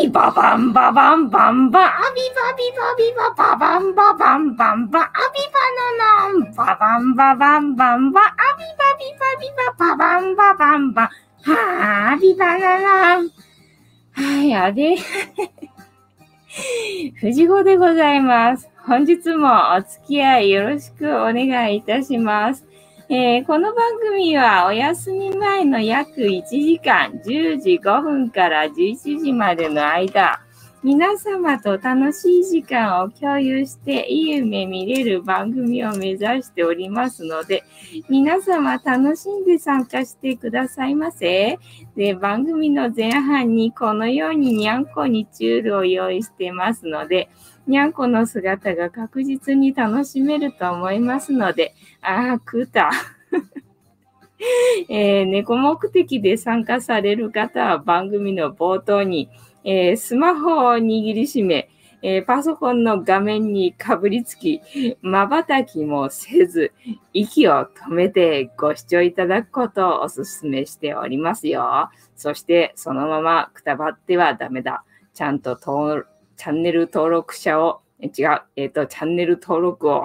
い、ババンババンバンバン、アビバビバビバ、ババンババンバンバン、アビバナナン、ババンババンバンバン、アビバビバビバ、ババンババンバン、はあ、アビバナナン。はい、あれ。藤子でございます。本日もお付き合いよろしくお願いいたします。えー、この番組はお休み前の約1時間、10時5分から11時までの間、皆様と楽しい時間を共有していい夢見れる番組を目指しておりますので、皆様楽しんで参加してくださいませ。で、番組の前半にこのようににゃんこにチュールを用意してますので、にゃんこの姿が確実に楽しめると思いますので、ああ、食うた。えー、猫目的で参加される方は番組の冒頭に、えー、スマホを握りしめ、えー、パソコンの画面にかぶりつき、瞬きもせず、息を止めてご視聴いただくことをお勧めしておりますよ。そして、そのままくたばってはダメだ。ちゃんとチャンネル登録者を、え違う、えっ、ー、と、チャンネル登録を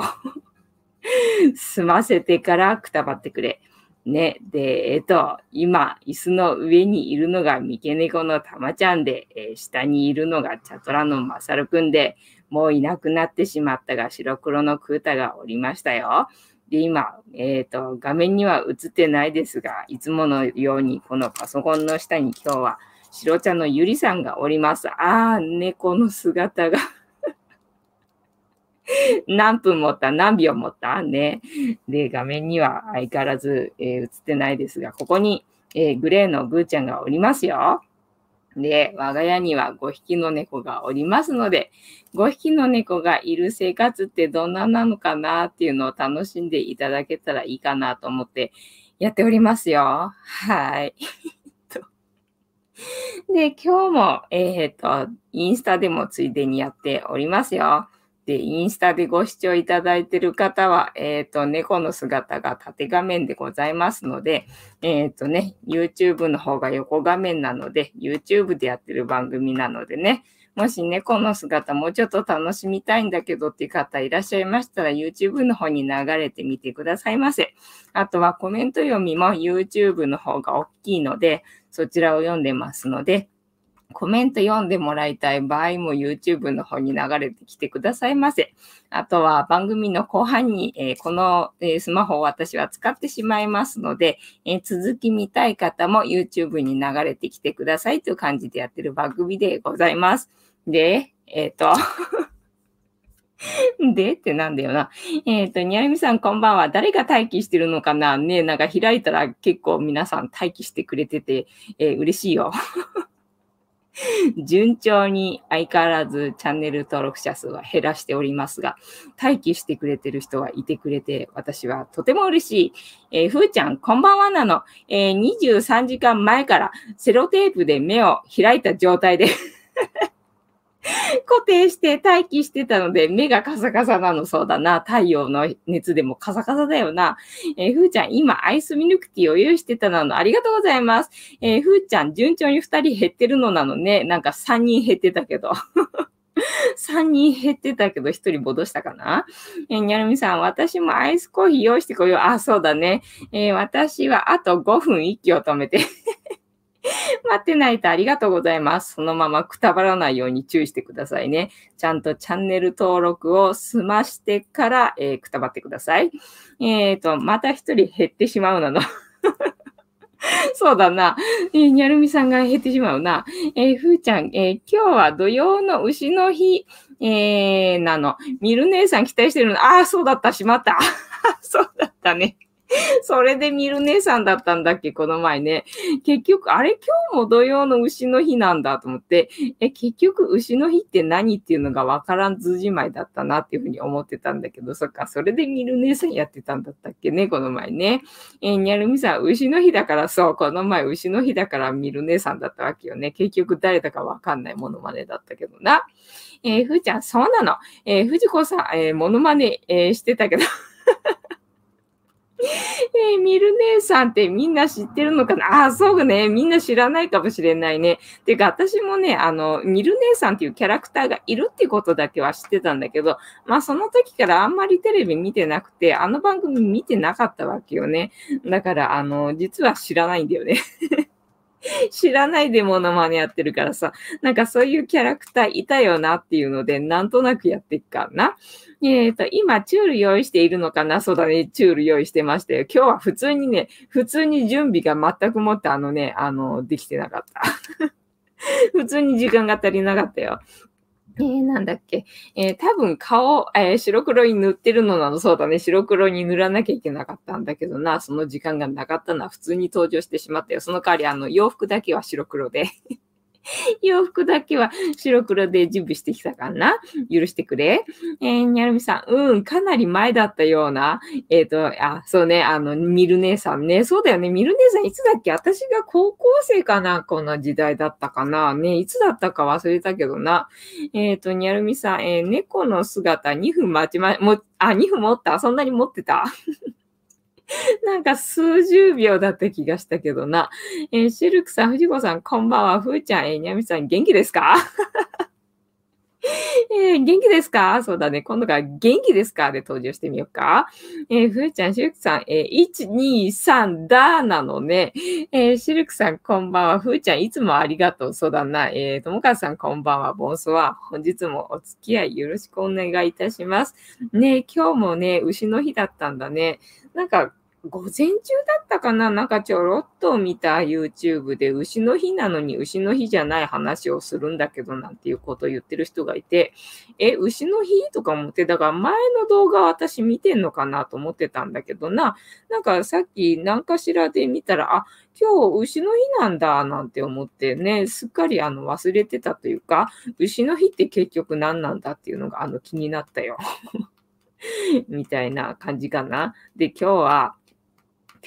済ませてからくたばってくれ。ね。で、えっと、今、椅子の上にいるのが三毛猫のたまちゃんで、えー、下にいるのがチャトラのまさるくんで、もういなくなってしまったが白黒のクータがおりましたよ。で、今、えっ、ー、と、画面には映ってないですが、いつものようにこのパソコンの下に今日は白茶のゆりさんがおります。ああ、猫の姿が 何分持った？何秒持った？ね。で、画面には相変わらず、えー、映ってないですが、ここに、えー、グレーのぐーちゃんがおりますよ。で、我が家には5匹の猫がおりますので、5匹の猫がいる生活ってどんななのかなっていうのを楽しんでいただけたらいいかなと思ってやっておりますよ。はい。で、今日も、えっ、ー、と、インスタでもついでにやっておりますよ。で、インスタでご視聴いただいている方は、えっ、ー、と、猫の姿が縦画面でございますので、えっ、ー、とね、YouTube の方が横画面なので、YouTube でやってる番組なのでね、もし猫の姿もうちょっと楽しみたいんだけどっていう方いらっしゃいましたら、YouTube の方に流れてみてくださいませ。あとはコメント読みも YouTube の方が大きいので、そちらを読んでますので、コメント読んでもらいたい場合も YouTube の方に流れてきてくださいませ。あとは番組の後半に、えー、この、え、スマホを私は使ってしまいますので、えー、続き見たい方も YouTube に流れてきてくださいという感じでやってる番組でございます。で、えっ、と でってなんだよな。えっ、ー、と、にゃみさんこんばんは。誰が待機してるのかな？ねなんか開いたら結構皆さん待機してくれてて、えー、嬉しいよ。順調に相変わらずチャンネル登録者数は減らしておりますが、待機してくれてる人がいてくれて、私はとても嬉しい。えー、ふーちゃん、こんばんはなの。えー、23時間前からセロテープで目を開いた状態で固定して待機してたので、目がカサカサなの、そうだな。太陽の熱でもカサカサだよな。えー、ふーちゃん、今、アイスミルクティーを用意してたなの、ありがとうございます。えー、ふーちゃん、順調に2人減ってるのなのね。なんか3人減ってたけど。3人減ってたけど、1人戻したかなえ、にゃるみさん、私もアイスコーヒー用意してこよう。あ、そうだね。えー、私はあと5分息を止めて 待ってないとありがとうございます。そのままくたばらないように注意してくださいね。ちゃんとチャンネル登録を済ましてから、えー、くたばってください。えっ、ー、と、また一人減ってしまうなの。そうだな。えー、にゃるみさんが減ってしまうな。えー、ふーちゃん、えー、今日は土曜の牛の日、えー、なの。ミル姉さん期待してるの。ああ、そうだった、しまった。そうだったね。それで見る姉さんだったんだっけ、この前ね。結局、あれ今日も土曜の牛の日なんだと思って、え、結局牛の日って何っていうのがわからんずじまいだったなっていうふうに思ってたんだけど、そっか、それで見る姉さんやってたんだったっけね、この前ね。え、にゃるみさん、牛の日だからそう、この前牛の日だから見る姉さんだったわけよね。結局誰だかわかんないものまねだったけどな。えー、ふーちゃん、そうなの。えー、藤子さん、えー、モノマネ、えー、してたけど えー、ミル姉さんってみんな知ってるのかな？あ、そうね。みんな知らないかもしれないね。てか、私もね、あの、ミル姉さんっていうキャラクターがいるってことだけは知ってたんだけど、まあ、その時からあんまりテレビ見てなくて、あの番組見てなかったわけよね。だから、あの、実は知らないんだよね。知らないでモノマネやってるからさ、なんかそういうキャラクターいたよなっていうので、なんとなくやっていくかな。えっ、ー、と、今、チュール用意しているのかな？そうだね、チュール用意してましたよ。今日は普通にね、普通に準備が全くもってあのね、あの、できてなかった。普通に時間が足りなかったよ。えー、なんだっけ。えー、多分顔、えー、白黒に塗ってるのなの、そうだね。白黒に塗らなきゃいけなかったんだけどな、その時間がなかったのは普通に登場してしまったよ。その代わり、あの、洋服だけは白黒で 洋服だけは白黒で準備してきたかな？許してくれ。えー、にゃるみさん、うん、かなり前だったような。えっ、ー、と、あ、そうね、あの、ミル姉さんね。そうだよね、ミル姉さんいつだっけ？私が高校生かな？こんな時代だったかな。ね、いつだったか忘れたけどな。えっ、ー、と、にゃるみさん、えー、猫の姿2分待ちま、も、あ、2分持った？そんなに持ってた？なんか数十秒だった気がしたけどな。えー、シルクさん、藤子さん、こんばんは。ふーちゃん、えー、にゃみさん、元気ですか？えー、元気ですか？そうだね。今度から元気ですかで登場してみようか。えー、ふーちゃん、シルクさん、えー、1、2、3、だなのね。えー、シルクさん、こんばんは。ふーちゃん、いつもありがとう。そうだな。えー、ともかさん、こんばんは。ボンスは、本日もお付き合いよろしくお願いいたします。ね今日もね、牛の日だったんだね。なんか、午前中だったかな？なんかちょろっと見た YouTube で牛の日なのに牛の日じゃない話をするんだけどなんていうことを言ってる人がいて、え、牛の日とか思って、だから前の動画私見てんのかなと思ってたんだけどな、なんかさっき何かしらで見たら、あ、今日牛の日なんだなんて思ってね、すっかりあの忘れてたというか、牛の日って結局何なんだっていうのがあの気になったよ。みたいな感じかな。で、今日は、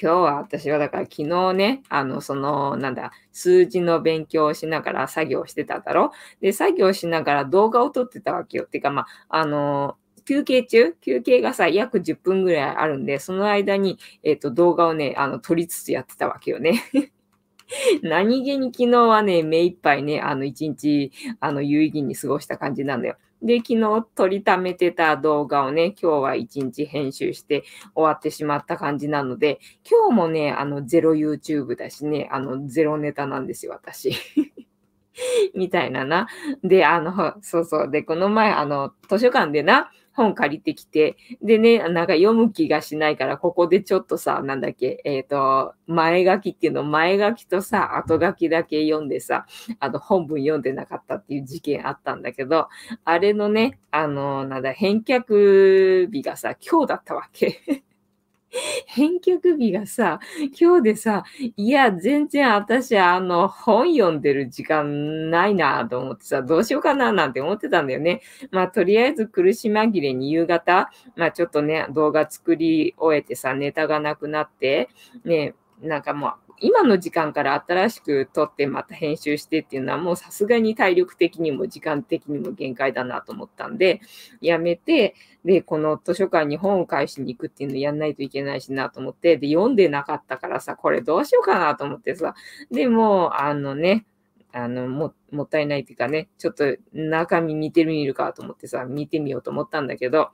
今日は私はだから昨日ね、あの、その、なんだ、数字の勉強をしながら作業してただろ？で、作業しながら動画を撮ってたわけよ。っていうか、まあ、あの、休憩中？休憩がさ、約10分ぐらいあるんで、その間に、えっ、ー、と、動画をね、あの、撮りつつやってたわけよね。何気に昨日はね、目いっぱいね、あの、一日、あの、有意義に過ごした感じなんだよ。で、昨日撮りためてた動画をね、今日は一日編集して終わってしまった感じなので、今日もね、あの、ゼロ YouTube だしね、あの、ゼロネタなんですよ、私。みたいなな。で、あの、そうそう。で、この前、あの、図書館でな、本借りてきて、でね、なんか読む気がしないから、ここでちょっとさ、なんだっけ、えっ、ー、と、前書きっていうの、前書きとさ、後書きだけ読んでさ、あの、本文読んでなかったっていう事件あったんだけど、あれのね、あの、なんだ、返却日がさ、今日だったわけ。返却日がさ、今日でさ、いや、全然私、あの、本読んでる時間ないなと思ってさ、どうしようかななんて思ってたんだよね。まあ、とりあえず苦し紛れに夕方、まあ、ちょっとね、動画作り終えてさ、ネタがなくなって、ね、なんかもう、今の時間から新しく撮ってまた編集してっていうのはもうさすがに体力的にも時間的にも限界だなと思ったんで、やめて、で、この図書館に本を返しに行くっていうのやんないといけないしなと思って、で、読んでなかったからさ、これどうしようかなと思ってさ、でも、あのね、あの、も、もったいないっていうかね、ちょっと中身見てみるかと思ってさ、見てみようと思ったんだけど、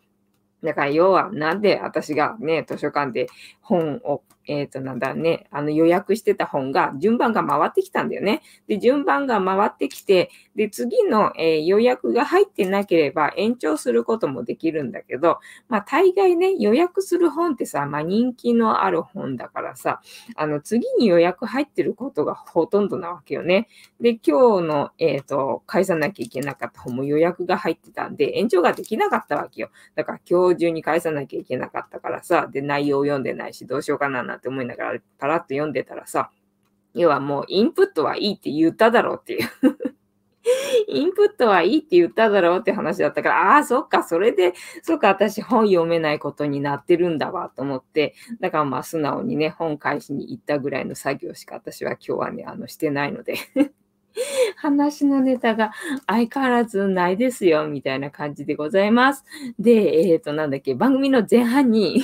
だから要はなんで私がね、図書館で本をえっ、ー、と、なんだね、あの予約してた本が、順番が回ってきたんだよね。で、順番が回ってきて、で、次の、えー、予約が入ってなければ延長することもできるんだけど、まあ、大概ね、予約する本ってさ、まあ、人気のある本だからさ、あの、次に予約入ってることがほとんどなわけよね。で、今日の、えっ、ー、と、返さなきゃいけなかった本も予約が入ってたんで、延長ができなかったわけよ。だから今日中に返さなきゃいけなかったからさ、で、内容を読んでないし、どうしようかななんって思いながらパラッと読んでたらさ、要はもうインプットはいいって言っただろうっていう インプットはいいって言っただろうって話だったから、ああ、そっか、それで、そっか、私本読めないことになってるんだわと思って、だからまあ素直にね、本返しに行ったぐらいの作業しか私は今日はね、あの、してないので 話のネタが相変わらずないですよ、みたいな感じでございます。で、えっ、ー、と、なんだっけ、番組の前半に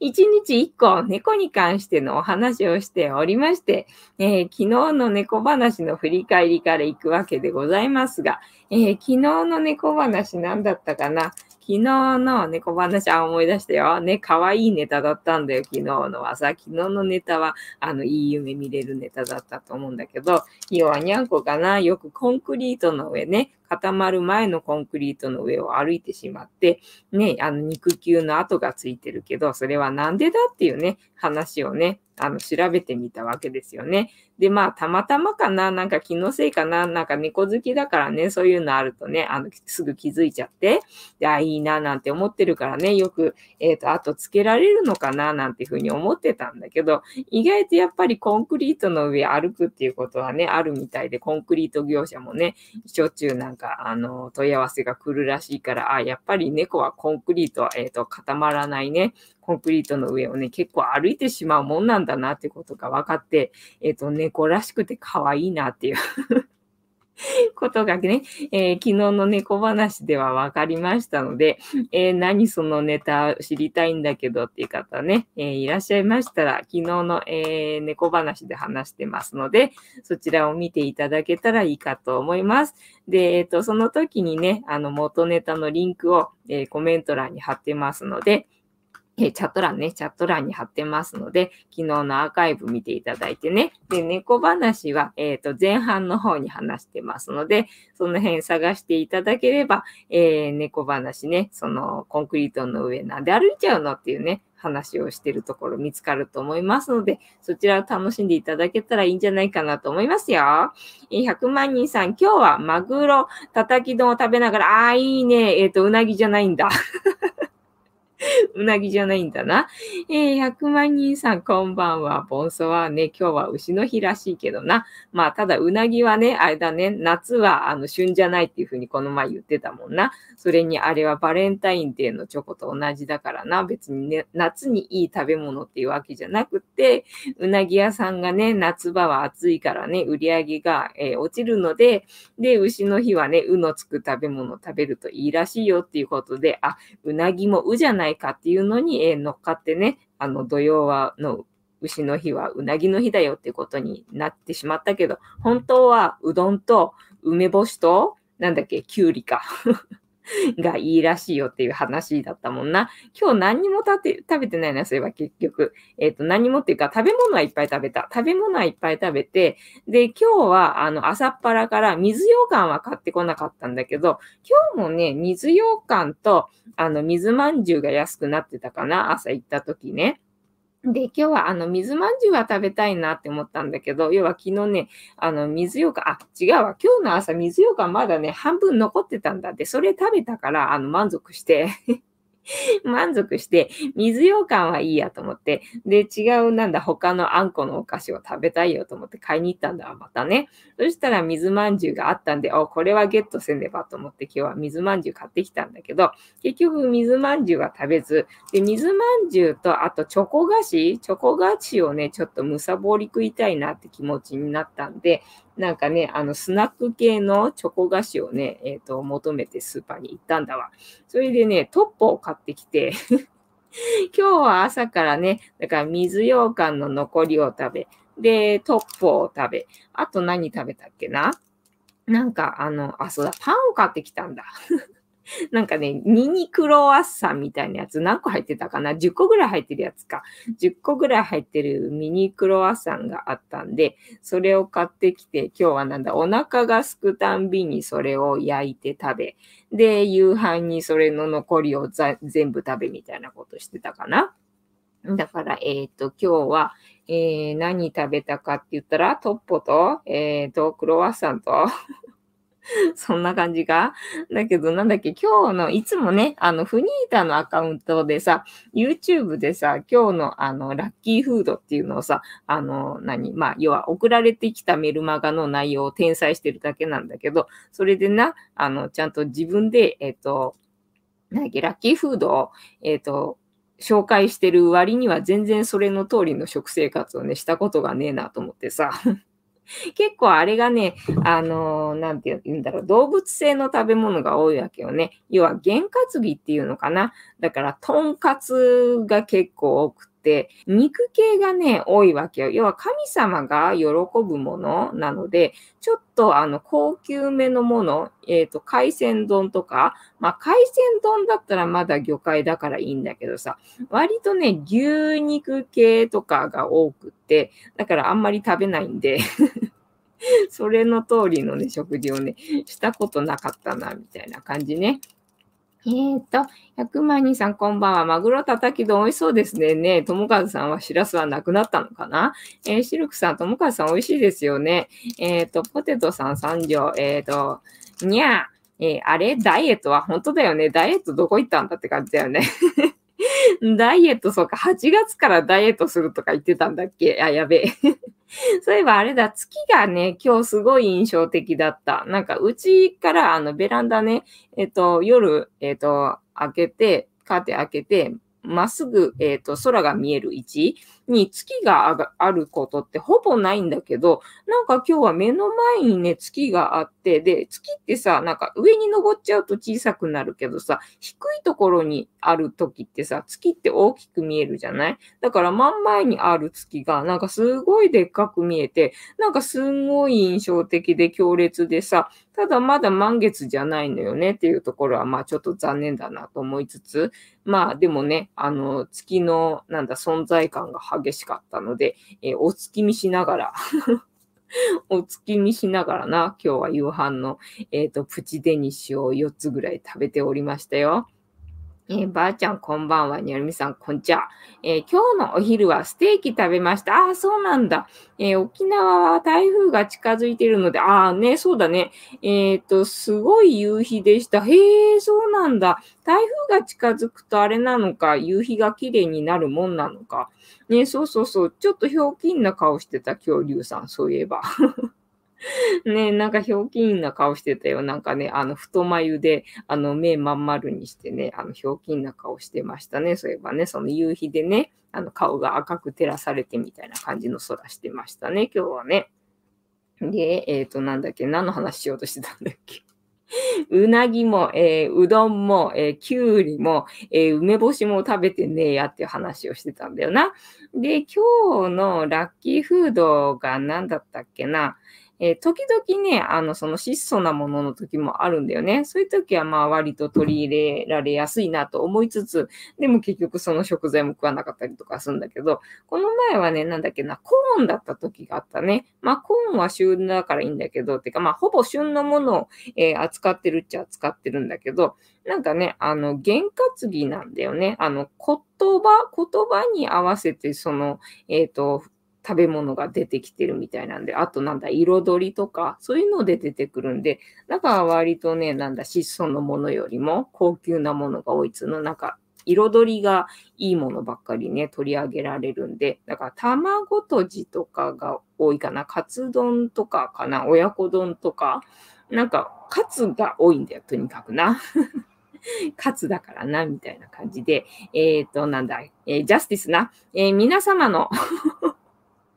一日一個猫に関してのお話をしておりまして、えー、昨日の猫話の振り返りから行くわけでございますが、えー、昨日の猫話何だったかな？昨日の猫話、あ、思い出したよ。ね、可愛いネタだったんだよ、昨日のはさ。昨日のネタは、あの、いい夢見れるネタだったと思うんだけど、要はにゃんこかな、よくコンクリートの上ね、固まる前のコンクリートの上を歩いてしまって、ね、あの、肉球の跡がついてるけど、それはなんでだっていうね、話をね、あの、調べてみたわけですよね。で、まあ、たまたまかな、なんか気のせいかな、なんか猫好きだからね、そういうのあるとね、あの、すぐ気づいちゃって、で、あ、いいな、なんて思ってるからね、よく、えっ、ー、と、あとつけられるのかな、なんていうふうに思ってたんだけど、意外とやっぱりコンクリートの上歩くっていうことはね、あるみたいで、コンクリート業者もね、しょっちゅうなんか、かあの、問い合わせが来るらしいから、あ、やっぱり猫はコンクリート、えっ、ー、と、固まらないね、コンクリートの上をね、結構歩いてしまうもんなんだなってことが分かって、えっ、ー、と、猫らしくて可愛いなっていう。ことがね、えー、昨日の猫話では分かりましたので、えー、何そのネタ知りたいんだけどっていう方ね、えー、いらっしゃいましたら、昨日の、え猫話で話してますので、そちらを見ていただけたらいいかと思います。で、えっ、と、その時にね、あの元ネタのリンクを、えコメント欄に貼ってますので、えチャット欄ね、チャット欄に貼ってますので、昨日のアーカイブ見ていただいてね。で、猫話は、えっ、ー、と、前半の方に話してますので、その辺探していただければ、えー、猫話ね、そのコンクリートの上なんで歩いちゃうのっていうね、話をしてるところ見つかると思いますので、そちらを楽しんでいただけたらいいんじゃないかなと思いますよ。100万人さん、今日はマグロ、たたき丼を食べながら、ああ、いいね。えっ、ー、と、うなぎじゃないんだ。うなぎじゃないんだな。えー、100万人さん、こんばんは。ボンソはね、今日は牛の日らしいけどな。まあ、ただ、うなぎはね、あれだね、夏は、あの、旬じゃないっていうふうにこの前言ってたもんな。それに、あれはバレンタインデーのチョコと同じだからな。別にね、夏にいい食べ物っていうわけじゃなくて、うなぎ屋さんがね、夏場は暑いからね、売り上げが、えー、落ちるので、で、牛の日はね、うのつく食べ物を食べるといいらしいよっていうことで、あ、うなぎもうじゃないないかっていうのに、え乗っかってね、あの、土曜はの牛の日はうなぎの日だよっていうことになってしまったけど、本当はうどんと梅干しと、なんだっけ、きゅうりか。がいいらしいよっていう話だったもんな。今日何にも食べ食べてないな、そういえば結局。えっ、ー、と、何もっていうか、食べ物はいっぱい食べた。食べ物はいっぱい食べて、で、今日は、あの、朝っぱらから水羊羹は買ってこなかったんだけど、今日もね、水羊羹と、あの、水まんじゅうが安くなってたかな、朝行った時ね。で、今日はあの水まんじゅうは食べたいなって思ったんだけど、要は昨日ね、あの水ようか、あ、違うわ、今日の朝水ようかんまだね、半分残ってたんだって、それ食べたから、あの満足して。満足して、水羊羹はいいやと思って、で、違うなんだ、他のあんこのお菓子を食べたいよと思って買いに行ったんだ。わ、またね。そしたら水まんじゅうがあったんで、お、これはゲットせねばと思って今日は水まんじゅう買ってきたんだけど、結局水まんじゅうは食べず、で、水まんじゅうと、あとチョコ菓子、チョコ菓子をね、ちょっとむさぼり食いたいなって気持ちになったんで、なんかね、あの、スナック系のチョコ菓子をね、えっ、ー、と、求めてスーパーに行ったんだわ。それでね、トッポを買ってきて 今日は朝からね、だから水羊羹の残りを食べ、で、トッポを食べ、あと何食べたっけな？なんか、あの、あ、そうだ、パンを買ってきたんだ。なんかね、ミニクロワッサンみたいなやつ何個入ってたかな ?10 個ぐらい入ってるやつか。10個ぐらい入ってるミニクロワッサンがあったんで、それを買ってきて、今日はなんだ、お腹が空くたんびにそれを焼いて食べ、で、夕飯にそれの残りを全部食べみたいなことしてたかな？だから、えっ、ー、と、今日は、えー、何食べたかって言ったら、トッポと、えっ、ー、と、クロワッサンと そんな感じか？だけど、なんだっけ、今日の、いつもね、あの、フニータのアカウントでさ、YouTube でさ、今日の、あの、ラッキーフードっていうのをさ、あの、何？まあ、要は送られてきたメルマガの内容を転載してるだけなんだけど、それでな、あの、ちゃんと自分で、えっ、と、なんだっけ、ラッキーフードを、えっ、と、紹介してる割には全然それの通りの食生活をね、したことがねえなと思ってさ。結構あれがね、あのー、なんて言うんだろう、動物性の食べ物が多いわけよね。要は、験担ぎっていうのかな。だから、とんかつが結構多くて、肉系がね、多いわけよ。要は、神様が喜ぶものなので、ちょっとあの、高級めのもの、えっ、ー、と、海鮮丼とか、まあ、海鮮丼だったらまだ魚介だからいいんだけどさ、割とね、牛肉系とかが多くって、だからあんまり食べないんで それの通りのね、食事をね、したことなかったな、みたいな感じね。えーと、百万人さんこんばんは。マグロたたき丼美味しそうですね。ねともかずさんはしらすはなくなったのかな？えー、シルクさん、友和さん美味しいですよね。えーと、ポテトさん三条、えーと、にゃー、えー、あれダイエットは本当だよね。ダイエットどこ行ったんだって感じだよね。ダイエット、そうか、8月からダイエットするとか言ってたんだっけ？あ、やべえ。そういえばあれだ、月がね、今日すごい印象的だった。なんか、うちからあのベランダね、えっと、夜、えっと、開けて、カーテン開けて、まっすぐ、えっ、ー、と、空が見える位置に月があることってほぼないんだけど、なんか今日は目の前にね、月があって、で、月ってさ、なんか上に登っちゃうと小さくなるけどさ、低いところにある時ってさ、月って大きく見えるじゃない？だから真ん前にある月が、なんかすごいでっかく見えて、なんかすんごい印象的で強烈でさ、ただまだ満月じゃないのよねっていうところは、まあちょっと残念だなと思いつつ、まあでもね、あの、月の、なんだ、存在感が激激しかったので、えー、お月見しながら お月見しながらな、今日は夕飯の、えっ、ー、と、プチデニッシュを4つぐらい食べておりましたよ。えー、ばあちゃん、こんばんは。にゃるみさん、こんちゃ。えー、今日のお昼はステーキ食べました。ああ、そうなんだ。えー、沖縄は台風が近づいてるので、ああね、そうだね。えっ、と、すごい夕日でした。へえ、そうなんだ。台風が近づくとあれなのか、夕日が綺麗になるもんなのか。ね、そうそうそう。ちょっとひょうきんな顔してた恐竜さん、そういえば。ねなんかひょうきんな顔してたよ。なんかね、あの、太眉で、あの、目まん丸にしてね、あの、ひょうきんな顔してましたね。そういえばね、その夕日でね、あの、顔が赤く照らされてみたいな感じの空してましたね、今日はね。で、えっ、ー、と、なんだっけ、何の話しようとしてたんだっけ。うなぎも、えー、うどんも、えー、きゅうりも、えー、梅干しも食べてねえやっていう話をしてたんだよな。で、今日のラッキーフードが何だったっけな。えー、時々ね、あの、その質素なものの時もあるんだよね。そういう時はまあ割と取り入れられやすいなと思いつつ、でも結局その食材も食わなかったりとかするんだけど、この前はね、なんだっけな、コーンだった時があったね。まあコーンは旬だからいいんだけど、てかまあほぼ旬のものを、えー、扱ってるっちゃ扱ってるんだけど、なんかね、あの、験担ぎなんだよね。あの、言葉、言葉に合わせて、その、えっ、ー、と、食べ物が出てきてるみたいなんで、あとなんだ、彩りとか、そういうので出てくるんで、だか割とね、なんだ、質素のものよりも高級なものが多いつの、なんか、彩りがいいものばっかりね、取り上げられるんで、だから卵とじとかが多いかな、カツ丼とかかな、親子丼とか、なんか、カツが多いんだよ、とにかくな。カツだからな、みたいな感じで、えっ、ー、と、なんだ、えー、ジャスティスな、えー、皆様の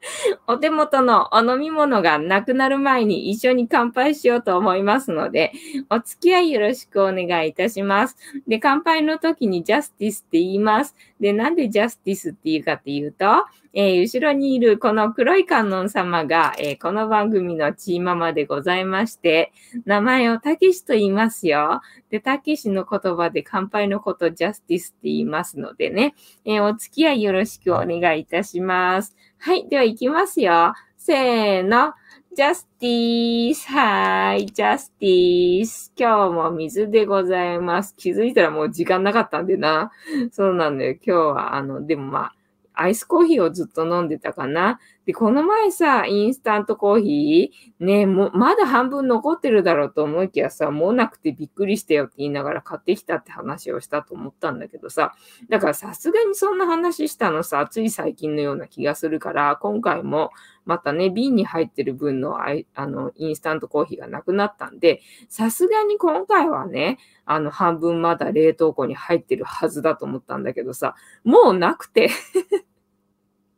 お手元のお飲み物がなくなる前に一緒に乾杯しようと思いますので、お付き合いよろしくお願いいたします。で、乾杯の時にジャスティスって言います。で、なんでジャスティスって言うかっていうと、えー、後ろにいるこの黒い観音様が、えー、この番組のチーママでございまして、名前をたけしと言いますよ。で、たけしの言葉で乾杯のことジャスティスって言いますのでね、えー、お付き合いよろしくお願いいたします。はい。では行きますよ。せーの。ジャスティース。はい。ジャスティース。今日も水でございます。気づいたらもう時間なかったんでな。そうなんだよ。今日は、あの、でもまあ、アイスコーヒーをずっと飲んでたかな。で、この前さ、インスタントコーヒー、ね、もう、まだ半分残ってるだろうと思いきやさ、もうなくてびっくりしたよって言いながら買ってきたって話をしたと思ったんだけどさ、だからさすがにそんな話したのさ、つい最近のような気がするから、今回もまたね、瓶に入ってる分のああのインスタントコーヒーがなくなったんで、さすがに今回はね、あの半分まだ冷凍庫に入ってるはずだと思ったんだけどさ、もうなくて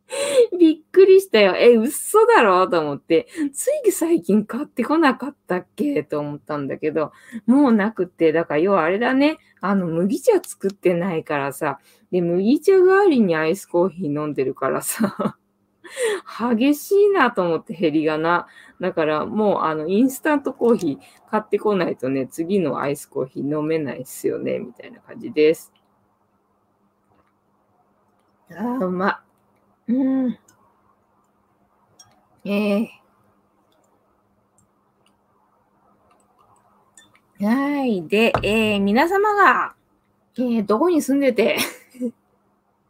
びっくりしたよ。え、嘘だろ？と思って、つい最近買ってこなかったっけ？と思ったんだけど、もうなくて、だから要はあれだね、あの、麦茶作ってないからさ、で、麦茶代わりにアイスコーヒー飲んでるからさ、激しいなと思って減りがな。だからもうあのインスタントコーヒー買ってこないとね、次のアイスコーヒー飲めないっすよね、みたいな感じです。あ、うま。うん。えー、はい。で、えー、皆様が、えー、どこに住んでて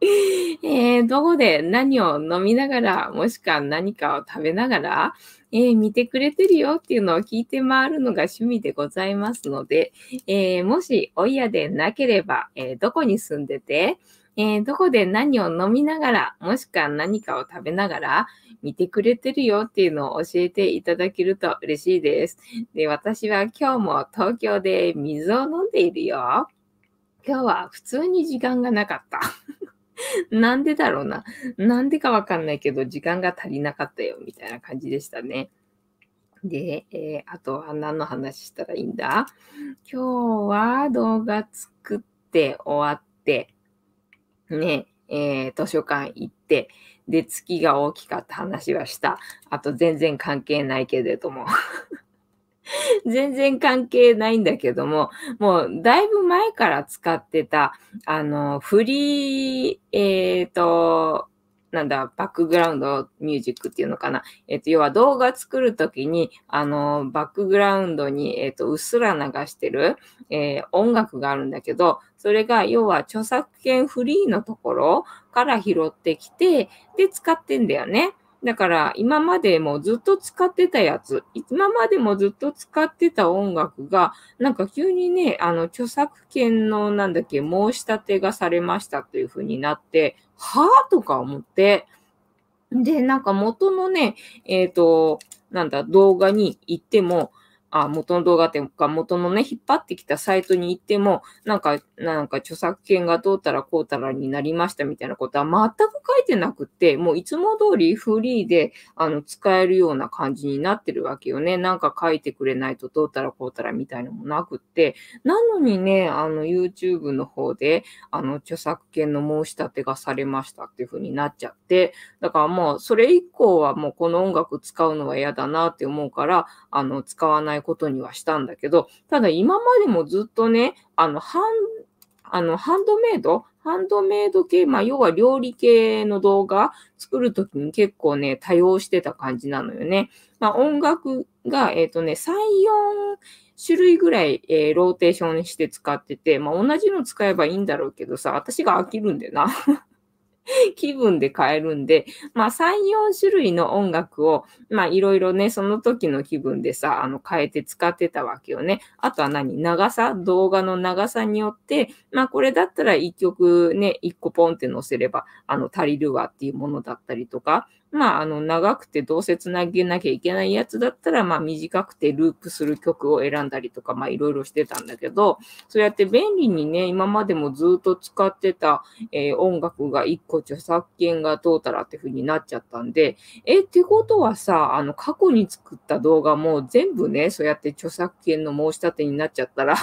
えー、どこで何を飲みながら、もしくは何かを食べながら、えー、見てくれてるよっていうのを聞いて回るのが趣味でございますので、えー、もしお嫌でなければ、えどこに住んでて、えどこで何を飲みながら、もしくは何かを食べながら、見てくれてるよっていうのを教えていただけると嬉しいです。で、私は今日も東京で水を飲んでいるよ。今日は普通に時間がなかった。なんでだろうな。なんでかわかんないけど、時間が足りなかったよ、みたいな感じでしたね。で、えー、あとは何の話したらいいんだ？今日は動画作って終わって、ね、えー、図書館行って、で、月が大きかった話はした。あと全然関係ないけれども。全然関係ないんだけども、もうだいぶ前から使ってた、あの、フリー、えっ、ー、と、なんだ、バックグラウンドミュージックっていうのかな。えっ、と、要は動画作るときに、あの、バックグラウンドに、えっ、と、うっすら流してる、え、音楽があるんだけど、それが、要は著作権フリーのところから拾ってきて、で、使ってんだよね。だから今までもずっと使ってたやつ、今までもずっと使ってた音楽が、なんか急にね、あの著作権のなんだっけ、申し立てがされましたっていう風になって、はぁとか思って、で、なんか元のね、えっ、ー、と、なんだ、動画に行っても、あ、元の動画っていうか、元のね、引っ張ってきたサイトに行っても、なんか、なんか著作権がどうたらこうたらになりましたみたいなことは全く書いてなくって、もういつも通りフリーで、あの、使えるような感じになってるわけよね。なんか書いてくれないとどうたらこうたらみたいなのもなくって、なのにね、あの、YouTube の方で、あの、著作権の申し立てがされましたっていう風になっちゃって、だからもう、それ以降はもうこの音楽使うのは嫌だなって思うから、あの、使わないことにはしたんだけど、ただ今までもずっとね、あの、ハン、あの、ハンドメイド？ハンドメイド系、まあ、要は料理系の動画作るときに結構ね、多用してた感じなのよね。まあ、音楽が、えっ、ー、とね、3、4種類ぐらい、えー、ローテーションして使ってて、まあ、同じの使えばいいんだろうけどさ、私が飽きるんだよな。気分で変えるんで、まあ3、4種類の音楽を、まあいろいろね、その時の気分でさ、あの変えて使ってたわけよね。あとは何？長さ？動画の長さによって、まあこれだったら1曲ね、1個ポンって載せれば、あの足りるわっていうものだったりとか、まあ、あの、長くてどうせつなげなきゃいけないやつだったら、まあ、短くてループする曲を選んだりとか、まあ、いろいろしてたんだけど、そうやって便利にね、今までもずっと使ってた、えー、音楽が1個著作権がどうたらっていう風になっちゃったんで、え、ってことはさ、あの、過去に作った動画も全部ね、そうやって著作権の申し立てになっちゃったら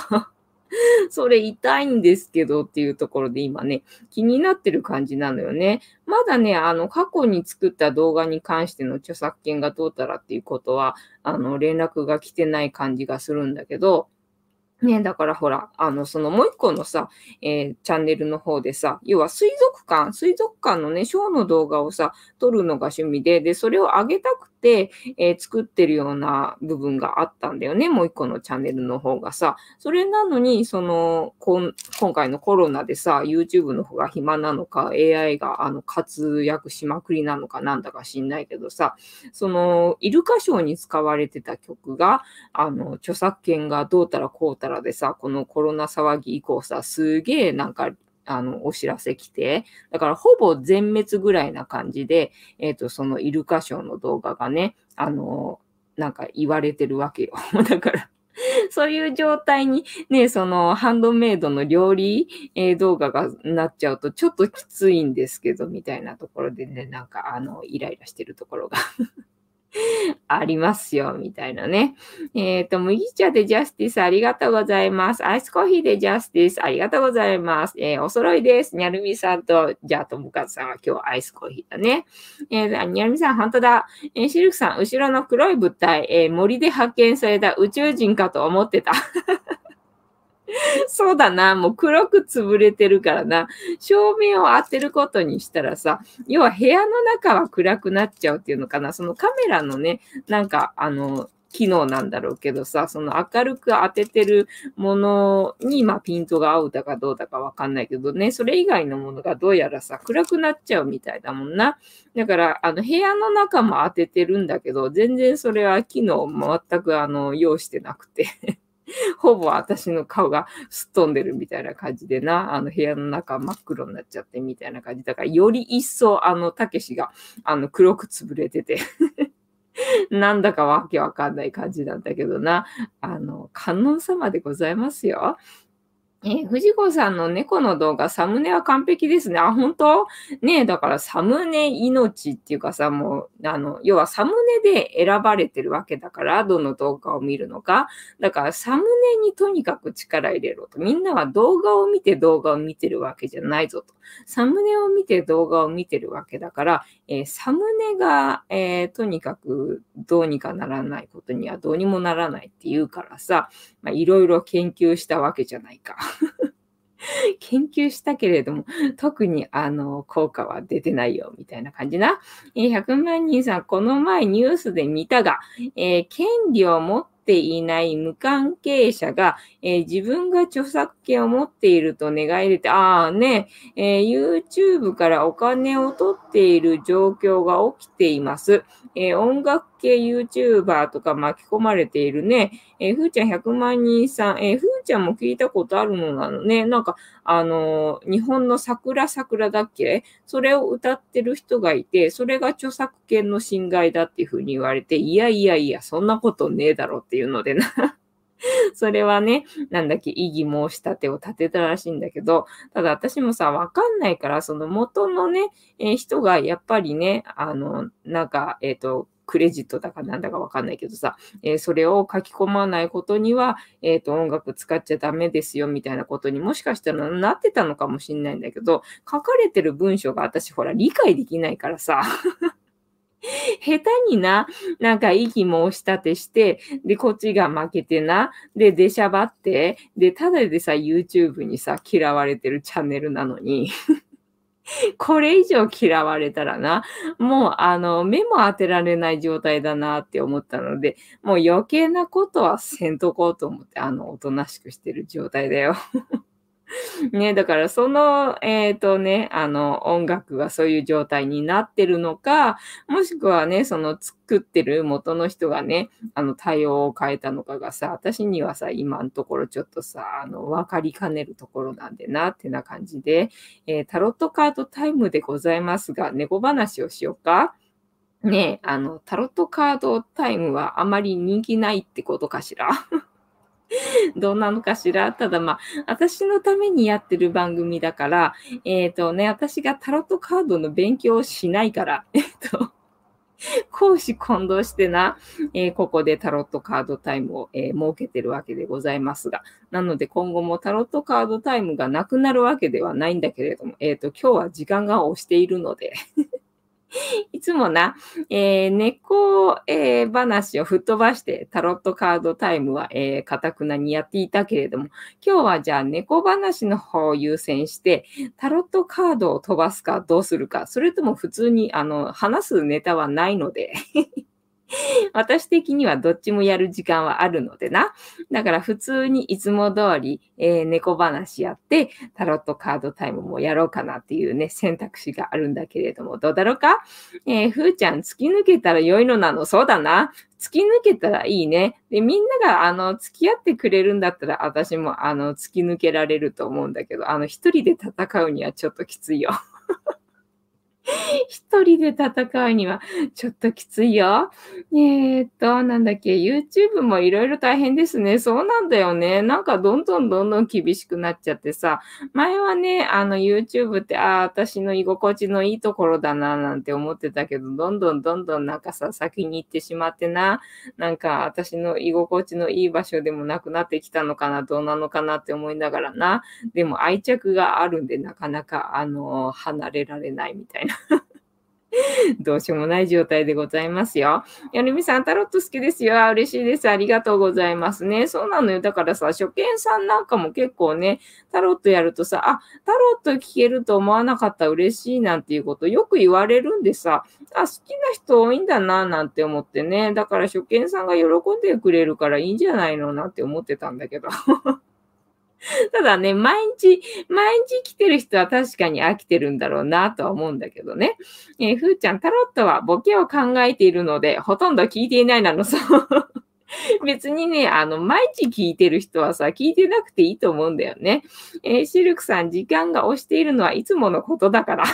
それ痛いんですけどっていうところで今ね、気になってる感じなのよね。まだね、あの、過去に作った動画に関しての著作権がどうたらっていうことは、あの、連絡が来てない感じがするんだけど、ねだからほら、あの、そのもう一個のさ、えー、チャンネルの方でさ、要は水族館、水族館のね、ショーの動画をさ、撮るのが趣味で、で、それを上げたくて、えー、作ってるような部分があったんだよね。もう一個のチャンネルの方がさ。それなのに、その、今回のコロナでさ、YouTube の方が暇なのか、AI があの活躍しまくりなのかなんだか知んないけどさ、その、イルカショーに使われてた曲が、あの、著作権がどうたらこうたらでさ、このコロナ騒ぎ以降さ、すげえなんかあの、お知らせ来て、だからほぼ全滅ぐらいな感じで、えっ、ー、と、そのイルカショーの動画がね、あの、なんか言われてるわけよ。だからそういう状態にね、そのハンドメイドの料理、えー、動画がなっちゃうとちょっときついんですけど、みたいなところでね、なんかあの、イライラしてるところが ありますよ、みたいなね。えっ、ー、と、麦茶でジャスティスありがとうございます。アイスコーヒーでジャスティスありがとうございます。えー、お揃いです。にゃるみさんと、じゃあともかずさんは今日アイスコーヒーだね。えー、にゃるみさん、本当だ。えー、シルクさん、後ろの黒い物体、えー、森で発見された宇宙人かと思ってた。そうだな。もう黒く潰れてるからな。照明を当てることにしたらさ、要は部屋の中は暗くなっちゃうっていうのかな。そのカメラのね、なんか、あの、機能なんだろうけどさ、その明るく当ててるものに、まあ、ピントが合うだかどうだかわかんないけどね、それ以外のものがどうやらさ、暗くなっちゃうみたいだもんな。だから、あの、部屋の中も当ててるんだけど、全然それは機能全くあの、用してなくて ほぼ私の顔がすっ飛んでるみたいな感じでな、あの部屋の中真っ黒になっちゃってみたいな感じ。だからより一層あの、たけしがあの黒く潰れてて なんだかわけわかんない感じなんだけどな。あの、観音様でございますよ。え藤子さんの猫の動画、サムネは完璧ですね。あ、本当？ねえ、だからサムネ命っていうかさ、もう、あの、要はサムネで選ばれてるわけだから、どの動画を見るのか。だからサムネにとにかく力入れろと。みんなは動画を見て動画を見てるわけじゃないぞと。サムネを見て動画を見てるわけだから、えー、サムネが、えー、とにかくどうにかならないことにはどうにもならないって言うからさ、まあ、いろいろ研究したわけじゃないか。研究したけれども、特にあの、効果は出てないよ、みたいな感じな。え、100万人さん、この前ニュースで見たが、えー、権利を持っていない無関係者が、えー、自分が著作権を持っていると願い入れて、ああね、え、YouTube からお金を取っている状況が起きています。え、音楽系 YouTuber とか巻き込まれているね、えー、ふーちゃん100万人さん、えー、ふーちゃんも聞いたことあるのなのね、なんか、あのー、日本の桜桜だっけ？それを歌ってる人がいて、それが著作権の侵害だっていうふうに言われて、いやいやいや、そんなことねえだろっていうのでな。それはね、なんだっけ、異議申し立てを立てたらしいんだけど、ただ私もさ、わかんないから、その元のね、えー、人がやっぱりね、あの、なんか、えっ、ー、と、クレジットだかなんだかわかんないけどさ、えー、それを書き込まないことには、えっ、ー、と、音楽使っちゃダメですよみたいなことにもしかしたらなってたのかもしんないんだけど、書かれてる文章が私ほら理解できないからさ。下手にな、なんか意気申し立てして、で、こっちが負けてな、で、出しゃばって、で、ただでさ、YouTube にさ、嫌われてるチャンネルなのに これ以上嫌われたらな、もうあの、目も当てられない状態だなって思ったので、もう余計なことはせんとこうと思って、あの、おとなしくしてる状態だよ。ね、だからその、えっ、ー、とね、あの、音楽がそういう状態になってるのか、もしくはね、その作ってる元の人がね、あの、対応を変えたのかがさ、私にはさ、今のところちょっとさ、あの、わかりかねるところなんでな、ってな感じで、えー、タロットカードタイムでございますが、猫話をしようか。ねあの、タロットカードタイムはあまり人気ないってことかしら？どうなのかしら？ただまあ、私のためにやってる番組だから、えっ、ー、とね、私がタロットカードの勉強をしないから、えっと、講師混同してな、えー、ここでタロットカードタイムを、えー、設けてるわけでございますが、なので今後もタロットカードタイムがなくなるわけではないんだけれども、えっ、ー、と、今日は時間が押しているので いつもな、えー、猫、えー、話を吹っ飛ばしてタロットカードタイムは、えー、かたくなにやっていたけれども、今日はじゃあ猫話の方を優先して、タロットカードを飛ばすかどうするか、それとも普通にあの話すネタはないので。私的にはどっちもやる時間はあるのでな。だから普通にいつも通り、えー、猫話やって、タロットカードタイムもやろうかなっていうね、選択肢があるんだけれども、どうだろうか？えー、ふーちゃん、突き抜けたら良いのなの？そうだな。突き抜けたらいいね。で、みんなが、あの、付き合ってくれるんだったら、私も、あの、突き抜けられると思うんだけど、あの、一人で戦うにはちょっときついよ。一人で戦うにはちょっときついよ。えー、っと、なんだっけ、YouTube もいろいろ大変ですね。そうなんだよね。なんかどんどんどんどん厳しくなっちゃってさ、前はね、あの YouTube って、ああ、私の居心地のいいところだな、なんて思ってたけど、どんどんどんどんなんかさ、先に行ってしまってな、なんか私の居心地のいい場所でもなくなってきたのかな、どうなのかなって思いながらな。でも愛着があるんで、なかなか、あの、離れられないみたいな。どうしようもない状態でございますよ。やるみさん、タロット好きですよ。嬉しいです。ありがとうございますね。そうなのよ。だからさ、初見さんなんかも結構ね、タロットやるとさ、あ、タロット聞けると思わなかった嬉しいなんていうことよく言われるんでさ、あ、好きな人多いんだななんて思ってね。だから初見さんが喜んでくれるからいいんじゃないのなんて思ってたんだけど。ただね、毎日、毎日来てる人は確かに飽きてるんだろうなとは思うんだけどね。えー、ふーちゃん、タロットはボケを考えているので、ほとんど聞いていないなの、そう。別にね、あの、毎日聞いてる人はさ、聞いてなくていいと思うんだよね。えー、シルクさん、時間が押しているのはいつものことだから。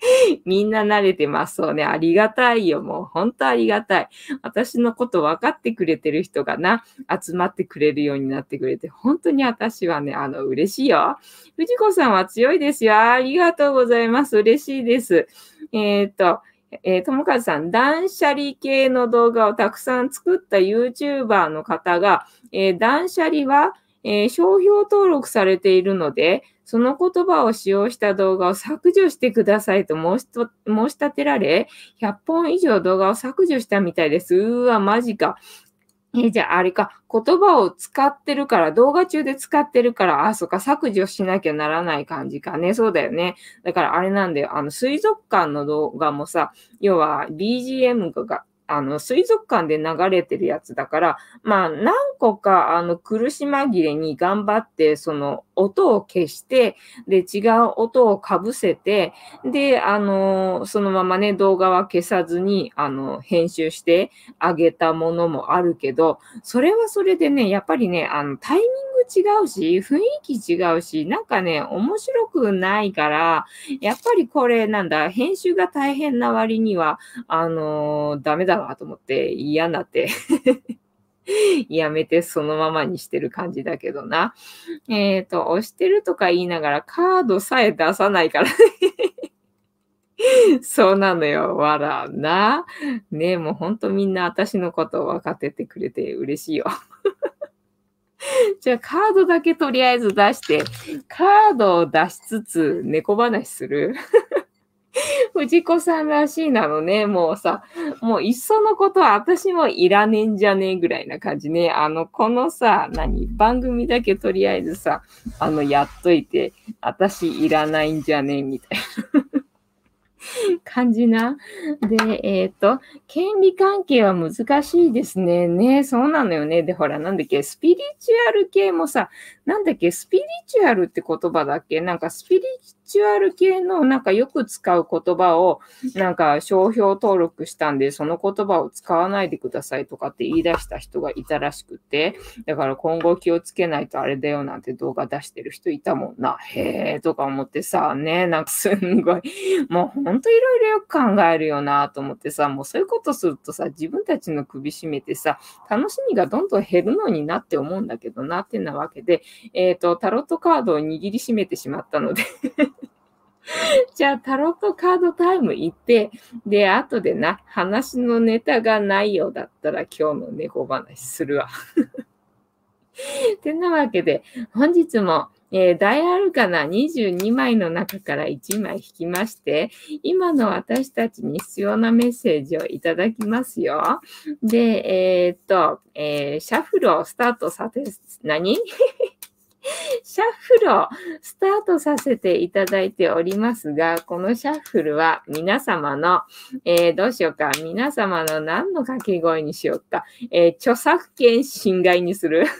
みんな慣れてます。そうね。ありがたいよ。もう本当ありがたい。私のこと分かってくれてる人がな、集まってくれるようになってくれて、本当に私はね、あの、嬉しいよ。藤子さんは強いですよ。ありがとうございます。嬉しいです。えっ、と、えー、ともかさん、断捨離系の動画をたくさん作った YouTuber の方が、えー、断捨離は、えー、商標登録されているので、その言葉を使用した動画を削除してくださいと申し申し立てられ、100本以上動画を削除したみたいです。うわ、マジか。え、じゃあ、あれか、言葉を使ってるから、動画中で使ってるから、あ、そっか、削除しなきゃならない感じかね。そうだよね。だから、あれなんだよ。あの、水族館の動画もさ、要は BGM があの、水族館で流れてるやつだから、まあ、何個か、あの、苦し紛れに頑張って、その、音を消して、で、違う音をかぶせて、で、あの、そのままね、動画は消さずに、あの、編集してあげたものもあるけど、それはそれでね、やっぱりね、あの、タイミング違うし、雰囲気違うし、なんかね、面白くないから、やっぱりこれ、なんだ、編集が大変な割には、あの、ダメだわと思って嫌になって。やめてそのままにしてる感じだけどな。えっ、ー、と、押してるとか言いながらカードさえ出さないから そうなのよ。わらな。ねえもうほんとみんな私のことを分かっててくれて嬉しいよ。じゃあカードだけとりあえず出して、カードを出しつつ猫話する藤子さんらしいなのね。もうさ、もういっそのことは私もいらねえんじゃねえぐらいな感じね。あの、このさ、何番組だけとりあえずさ、あの、やっといて、私いらないんじゃねえみたいな。感じな。で、えっ、ー、と、権利関係は難しいですね。ね、そうなのよね。で、ほら、なんだっけ、スピリチュアル系もさ、なんだっけ、スピリチュアルって言葉だっけ？なんかスピリチュアル系のなんかよく使う言葉をなんか商標登録したんで、その言葉を使わないでくださいとかって言い出した人がいたらしくて、だから今後気をつけないとあれだよなんて動画出してる人いたもんな。へえとか思ってさ、ね、なんかすんごい、もうほんといろいろよく考えるよなと思ってさ、もうそういうことするとさ、自分たちの首絞めてさ、楽しみがどんどん減るのになって思うんだけどなってなわけで、えっ、ー、と、タロットカードを握りしめてしまったので じゃあ、タロットカードタイム行って、で、後でな、話のネタがないようだったら今日の猫話するわ。てなわけで、本日も、えー、大アルカナ22枚の中から1枚引きまして、今の私たちに必要なメッセージをいただきますよ。で、えー、っと、えー、シャッフルをスタートさせ、何？シャッフルをスタートさせていただいておりますが、このシャッフルは皆様の、えー、どうしようか、皆様の何の掛け声にしようか、えー、著作権侵害にする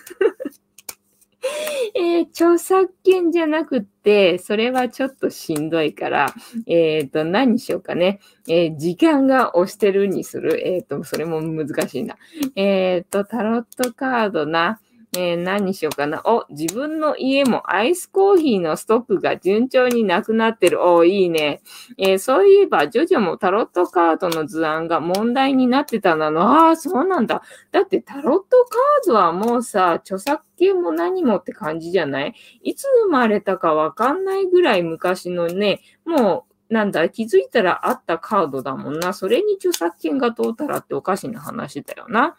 えー、著作権じゃなくって、それはちょっとしんどいから、えっ、ー、と、何にしようかね。えー、時間が押してるにする。えっ、と、それも難しいな。えっ、と、タロットカードな。えー、何にしようかな。お、自分の家もアイスコーヒーのストックが順調になくなってる。お、いいね。えー、そういえば、ジョジョもタロットカードの図案が問題になってたなの。ああ、そうなんだ。だってタロットカードはもうさ、著作権も何もって感じじゃない？いつ生まれたかわかんないぐらい昔のね、もうなんだ、気づいたらあったカードだもんな。それに著作権が通ったらっておかしな話だよな。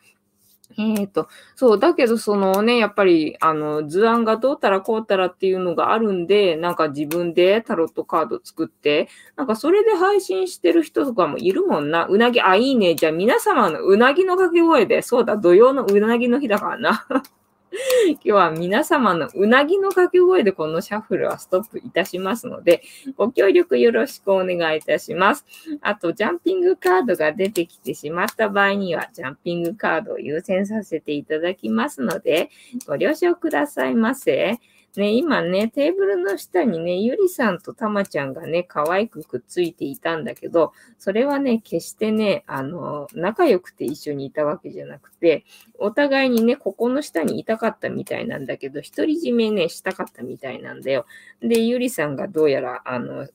えっ、ー、と、そう、だけどそのね、やっぱり、あの、図案がどうたらこうたらっていうのがあるんで、なんか自分でタロットカード作って、なんかそれで配信してる人とかもいるもんな。うなぎ、あ、いいね。じゃあ皆様のうなぎの掛け声で、そうだ、土曜のうなぎの日だからな。今日は皆様のうなぎの掛け声でこのシャッフルはストップいたしますので、ご協力よろしくお願いいたします。あと、ジャンピングカードが出てきてしまった場合には、ジャンピングカードを優先させていただきますので、ご了承くださいませ。ね、今ね、テーブルの下にね、ゆりさんとたまちゃんがね、可愛くくっついていたんだけど、それはね、決してね、あの、仲良くて一緒にいたわけじゃなくて、お互いにね、ここの下にいたかったみたいなんだけど、独り占めね、したかったみたいなんだよ。で、ゆりさんがどうやら、あの、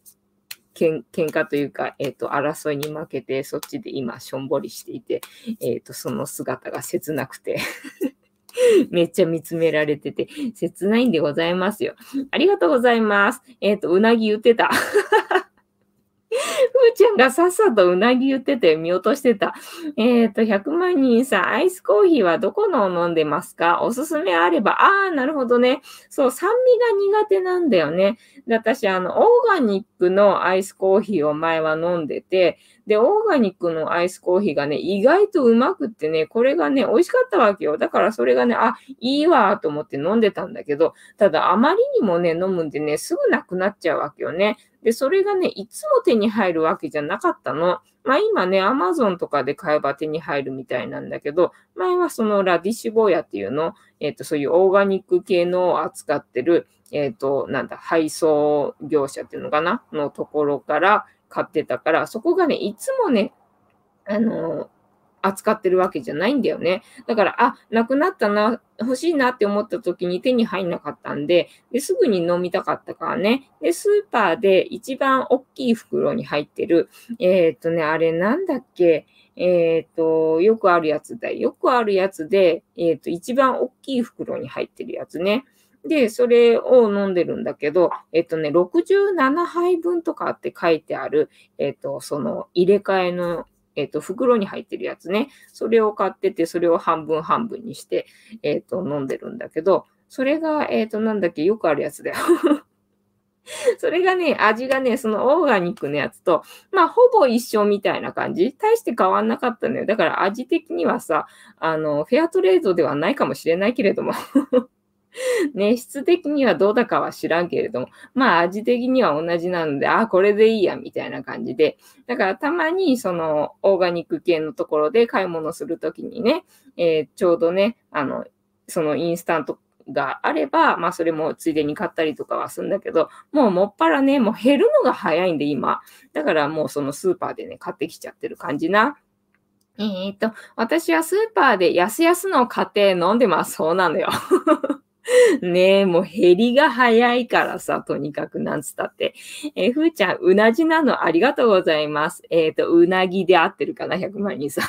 けん喧嘩というか、えっ、ー、と、争いに負けて、そっちで今、しょんぼりしていて、えっ、ー、と、その姿が切なくて めっちゃ見つめられてて、切ないんでございますよ。ありがとうございます。えっ、ー、と、うなぎ言ってた。ふーちゃんがさっさとうなぎ言ってて見落としてた。えっ、ー、と、100万人さん、アイスコーヒーはどこのを飲んでますか？おすすめあれば。ああ、なるほどね。そう、酸味が苦手なんだよね。で、私、あの、オーガニックのアイスコーヒーを前は飲んでて、で、オーガニックのアイスコーヒーがね、意外とうまくってね、これがね、美味しかったわけよ。だからそれがね、あ、いいわと思って飲んでたんだけど、ただあまりにもね、飲むんでね、すぐなくなっちゃうわけよね。で、それがね、いつも手に入るわけじゃなかったの。まあ今ね、アマゾンとかで買えば手に入るみたいなんだけど、前はそのラディッシュボーヤっていうの、えっ、ー、と、そういうオーガニック系のを扱ってる、えっ、ー、と、なんだ、配送業者っていうのかな？のところから買ってたから、そこがね、いつもね、あの、扱ってるわけじゃないんだよね。だから、あ、なくなったな、欲しいなって思った時に手に入んなかったんで、ですぐに飲みたかったからね。で、スーパーで一番大きい袋に入ってる、えっ、とね、あれなんだっけ、えっ、と、よくあるやつだよ。よくあるやつで、えっ、と、一番大きい袋に入ってるやつね。で、それを飲んでるんだけど、えっとね、67杯分とかって書いてある、えっと、その入れ替えのえっ、と、袋に入ってるやつね。それを買ってて、それを半分半分にして、えっ、と、飲んでるんだけど、それが、えっ、と、なんだっけ、よくあるやつだよ。それがね、味がね、そのオーガニックのやつと、まあ、ほぼ一緒みたいな感じ。大して変わんなかったのよ。だから味的にはさ、あの、フェアトレードではないかもしれないけれども ね、質的にはどうだかは知らんけれども、まあ味的には同じなので、あ、これでいいや、みたいな感じで。だからたまにそのオーガニック系のところで買い物するときにね、えー、ちょうどね、あの、そのインスタントがあれば、まあそれもついでに買ったりとかはするんだけど、もうもっぱらね、もう減るのが早いんで今。だからもうそのスーパーでね、買ってきちゃってる感じな。えー、っと、私はスーパーで安々の買って飲んでます。そうなのよ。ねえ、もう減りが早いからさ、とにかくなんつったって。えー、ふーちゃん、うなじなのありがとうございます。えっ、ー、と、うなぎで合ってるかな ?100 万人さん。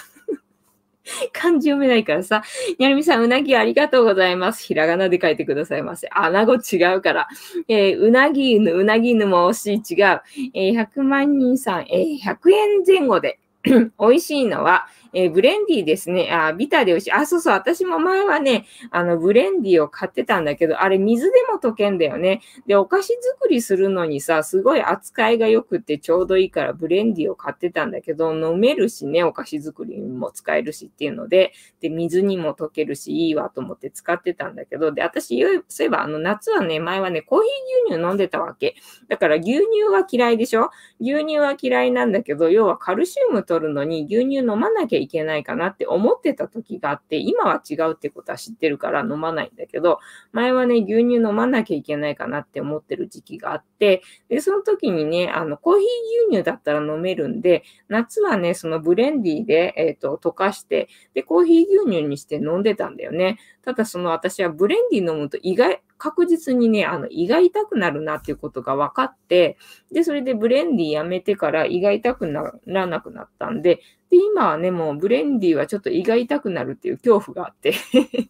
漢字読めないからさ。にゃるみさん、うなぎありがとうございます。ひらがなで書いてくださいませ。穴子違うから。えー、うなぎ犬、うなぎ犬も惜しい、違う。えー、100万人さん、えー、100円前後で。美味しいのは、えー、ブレンディーですね。あ、ビターで美味しい。あ、そうそう。私も前はね、あの、ブレンディーを買ってたんだけど、あれ水でも溶けんだよね。で、お菓子作りするのにさ、すごい扱いが良くてちょうどいいからブレンディーを買ってたんだけど、飲めるしね、お菓子作りにも使えるしっていうので、で、水にも溶けるし、いいわと思って使ってたんだけど、で、私、そういえば、あの、夏はね、前はね、コーヒー牛乳飲んでたわけ。だから牛乳は嫌いでしょ？牛乳は嫌いなんだけど、要はカルシウム取るのに牛乳飲まなきゃいいけないかなって思ってた時があって、今は違うってことは知ってるから飲まないんだけど、前はね、牛乳飲まなきゃいけないかなって思ってる時期があって、で、その時にね、あの、コーヒー牛乳だったら飲めるんで、夏はね、そのブレンディーで、えっ、ー、と、溶かして、で、コーヒー牛乳にして飲んでたんだよね。ただその私はブレンディー飲むと意外、確実にね、あの胃が痛くなるなっていうことが分かって、で、それでブレンディやめてから胃が痛くならなくなったんで、で、今はね、もうブレンディはちょっと胃が痛くなるっていう恐怖があって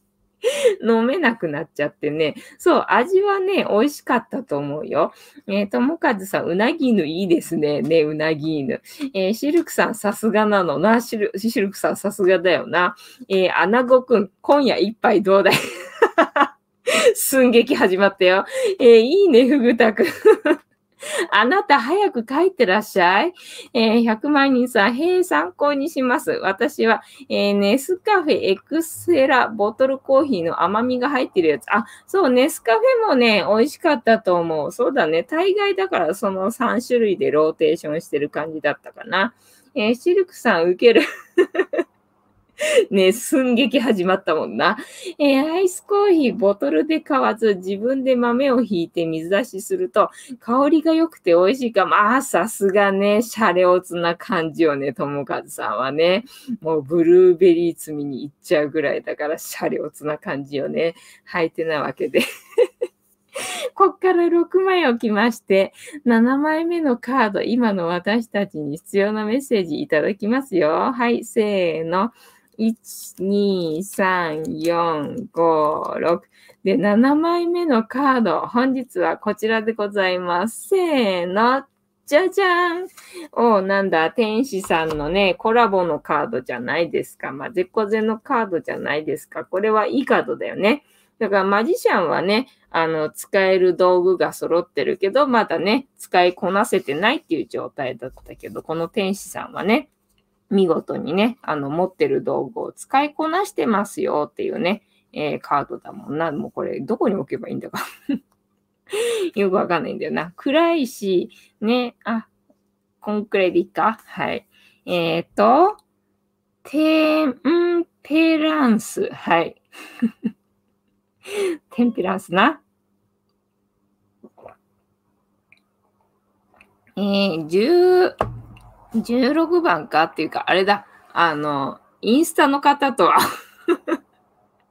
飲めなくなっちゃってね。そう、味はね、美味しかったと思うよ。えー、ともかずさん、うなぎ犬いいですね。ね、うなぎ犬。えー、シルクさん、さすがなのな。シルシルクさん、さすがだよな。えー、アナゴくん、今夜一杯どうだい？寸劇始まったよ。えー、いいね、ふぐたくん。あなた早く帰ってらっしゃい。えー、100万人さん、へえ、参考にします。私は、えー、ネスカフェエクセラボトルコーヒーの甘みが入ってるやつ。あ、そう、ネスカフェもね、美味しかったと思う。そうだね。大概だからその3種類でローテーションしてる感じだったかな。えー、シルクさん、受ける。ね、寸劇始まったもんな。えー、アイスコーヒーボトルで買わず自分で豆をひいて水出しすると香りが良くて美味しいか。まあ、さすがね、シャレオツな感じよね、ともかずさんはね。もうブルーベリー摘みに行っちゃうぐらいだからシャレオツな感じよね。はいてなわけで。こっから6枚置きまして、7枚目のカード、今の私たちに必要なメッセージいただきますよ。はい、せーの。1、2、3、4、5、6。で、7枚目のカード。本日はこちらでございます。せーの。じゃじゃんおなんだ、天使さんのね、コラボのカードじゃないですか。まあ、絶個ゼのカードじゃないですか。これはいいカードだよね。だからマジシャンはね、あの、使える道具が揃ってるけど、まだね、使いこなせてないっていう状態だったけど、この天使さんはね、見事にね、あの、持ってる道具を使いこなしてますよっていうね、えー、カードだもんな。もうこれ、どこに置けばいいんだか よくわかんないんだよな。暗いし、ね、あ、コンクレディかはい。えっ、ー、と、テンペランス。はい。テンペランスな。えー、10、16番かっていうか、あれだ。あの、インスタの方とは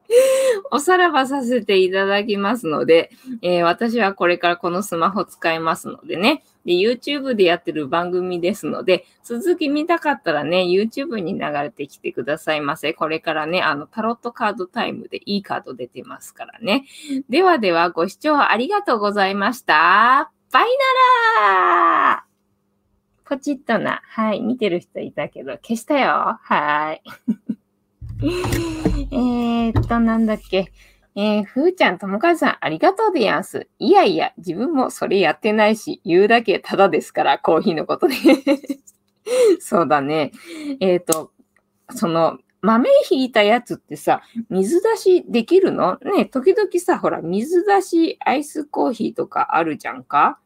おさらばさせていただきますので、えー、私はこれからこのスマホ使いますのでね。で、YouTube でやってる番組ですので、続き見たかったらね、YouTube に流れてきてくださいませ。これからね、あの、タロットカードタイムでいいカード出てますからね。ではでは、ご視聴ありがとうございました。バイナラーポチッとな。はい。見てる人いたけど、消したよ。はい。えっと、なんだっけ。えー、ふーちゃん、ともかずさん、ありがとうでやんす。いやいや、自分もそれやってないし、言うだけただですから、コーヒーのことで。そうだね。えっ、と、その、豆ひいたやつってさ、水出しできるの？ね、時々さ、ほら、水出しアイスコーヒーとかあるじゃんか？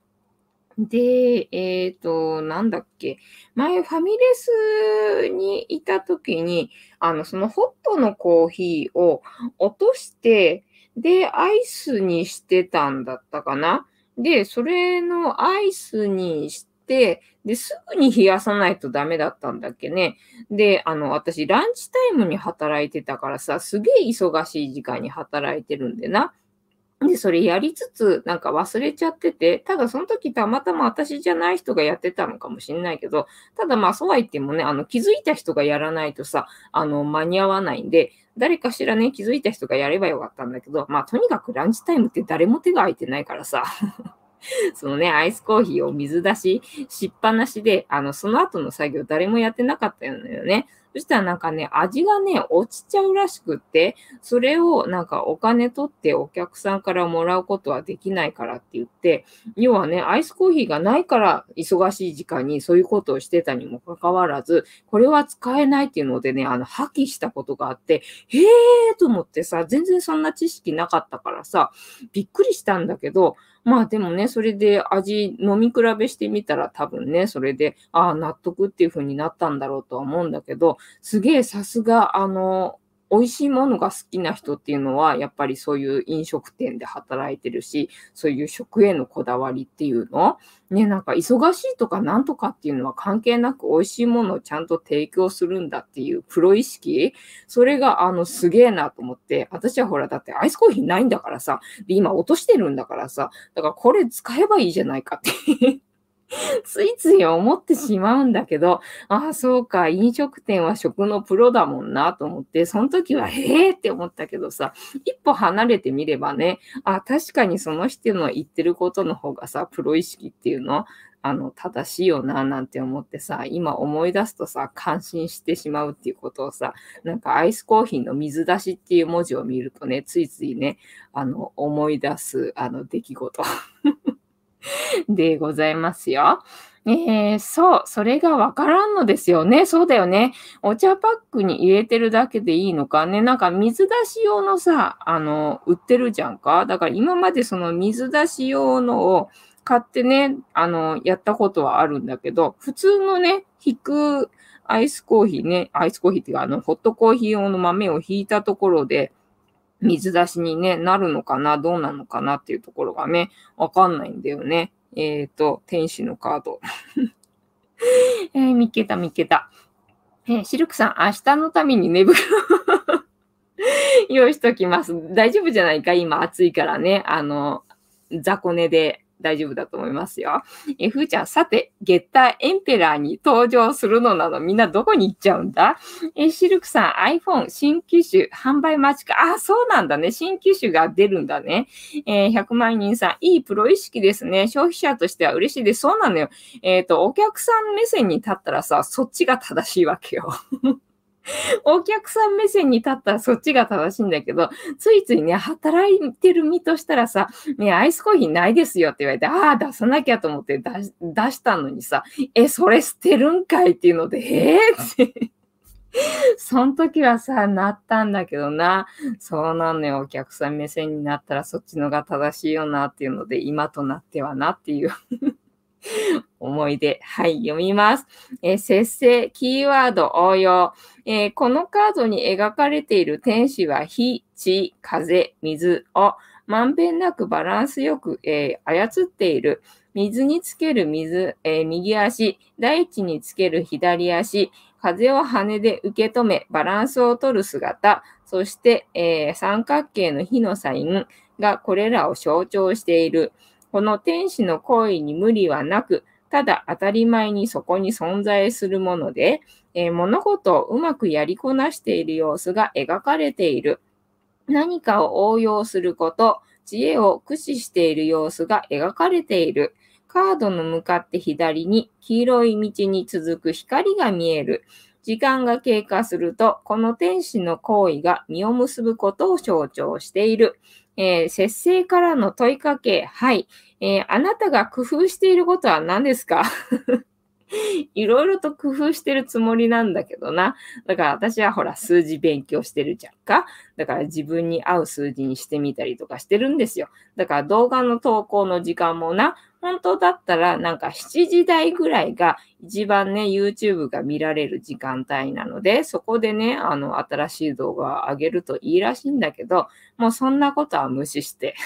で、えっ、ー、と、なんだっけ。前、ファミレスにいた時に、あの、そのホットのコーヒーを落として、で、アイスにしてたんだったかな。で、それのアイスにして、で、すぐに冷やさないとダメだったんだっけね。で、あの、私、ランチタイムに働いてたからさ、すげえ忙しい時間に働いてるんでな。で、それやりつつ、なんか忘れちゃってて、ただその時たまたま私じゃない人がやってたのかもしれないけど、ただまあそうは言ってもね、あの気づいた人がやらないとさ、あの間に合わないんで、誰かしらね、気づいた人がやればよかったんだけど、まあとにかくランチタイムって誰も手が空いてないからさ。そのね、アイスコーヒーを水出ししっぱなしで、あの、その後の作業誰もやってなかったよね。そしたらなんかね、味がね、落ちちゃうらしくって、それをなんかお金取ってお客さんからもらうことはできないからって言って、要はね、アイスコーヒーがないから忙しい時間にそういうことをしてたにもかかわらず、これは使えないっていうのでね、あの、破棄したことがあって、へーと思ってさ、全然そんな知識なかったからさ、びっくりしたんだけど、まあでもね、それで味飲み比べしてみたら多分ね、それで、ああ、納得っていう風になったんだろうとは思うんだけど、すげえさすが、あの、美味しいものが好きな人っていうのは、やっぱりそういう飲食店で働いてるし、そういう食へのこだわりっていうの？ね、なんか忙しいとかなんとかっていうのは関係なく美味しいものをちゃんと提供するんだっていうプロ意識？それがあのすげえなと思って、私はほらだってアイスコーヒーないんだからさ、で今落としてるんだからさ、だからこれ使えばいいじゃないかって。ついつい思ってしまうんだけど、ああ、そうか、飲食店は食のプロだもんなと思って、その時は、へえって思ったけどさ、一歩離れてみればね、あ確かにその人の言ってることの方がさ、プロ意識っていうの、あの、正しいよな、なんて思ってさ、今思い出すとさ、感心してしまうっていうことをさ、なんかアイスコーヒーの水出しっていう文字を見るとね、ついついね、あの、思い出す、あの、出来事。でございますよ。えー、そう、それがわからんのですよね。そうだよね。お茶パックに入れてるだけでいいのかね。なんか水出し用のさ、あの、売ってるじゃんか。だから今までその水出し用のを買ってね、あの、やったことはあるんだけど、普通のね、引くアイスコーヒーね、アイスコーヒーっていうか、あの、ホットコーヒー用の豆を引いたところで、水出しにね、なるのかな、どうなのかなっていうところがね、わかんないんだよね。えっ、ー、と、天使のカード。えー、見っけた見っけた。えー、シルクさん、明日のために寝袋 用意しときます。大丈夫じゃないか？今暑いからね。あの、雑魚寝で大丈夫だと思いますよ。え、ふーちゃん、さて、ゲッターエンペラーに登場するのなのみんなどこに行っちゃうんだ？え、シルクさん、iPhone 新機種販売待ちか？あ、そうなんだね。新機種が出るんだね。えー、100万人さん、いいプロ意識ですね。消費者としては嬉しいです。そうなのよ。えっ、ー、と、お客さん目線に立ったらさ、そっちが正しいわけよ。お客さん目線に立ったらそっちが正しいんだけど、ついついね、働いてる身としたらさ、ね、アイスコーヒーないですよって言われて、ああ、出さなきゃと思って出したのにさ、え、それ捨てるんかいっていうので、ええー、って。その時はさ、なったんだけどな。そうなのよ。お客さん目線になったらそっちのが正しいよなっていうので、今となってはなっていう 思い出。はい、読みます。えー、節制、キーワード応用、えー、このカードに描かれている天使は火、地、風、水をまんべんなくバランスよく、えー、操っている。水につける水、え右足、大地につける左足、風を羽で受け止め、バランスを取る姿、そして、え三角形の火のサインがこれらを象徴している。この天使の行為に無理はなく、ただ当たり前にそこに存在するもので、えー、物事をうまくやりこなしている様子が描かれている。何かを応用すること、知恵を駆使している様子が描かれている。カードの向かって左に黄色い道に続く光が見える。時間が経過すると、この天使の行為が実を結ぶことを象徴している。えー、節制からの問いかけ。はい。えー、あなたが工夫していることは何ですか？いろいろと工夫してるつもりなんだけどな。だから私はほら数字勉強してるじゃんか。だから自分に合う数字にしてみたりとかしてるんですよ。だから動画の投稿の時間もな、本当だったらなんか7時台ぐらいが一番ね、YouTube が見られる時間帯なので、そこでね、あの、新しい動画を上げるといいらしいんだけど、もうそんなことは無視して。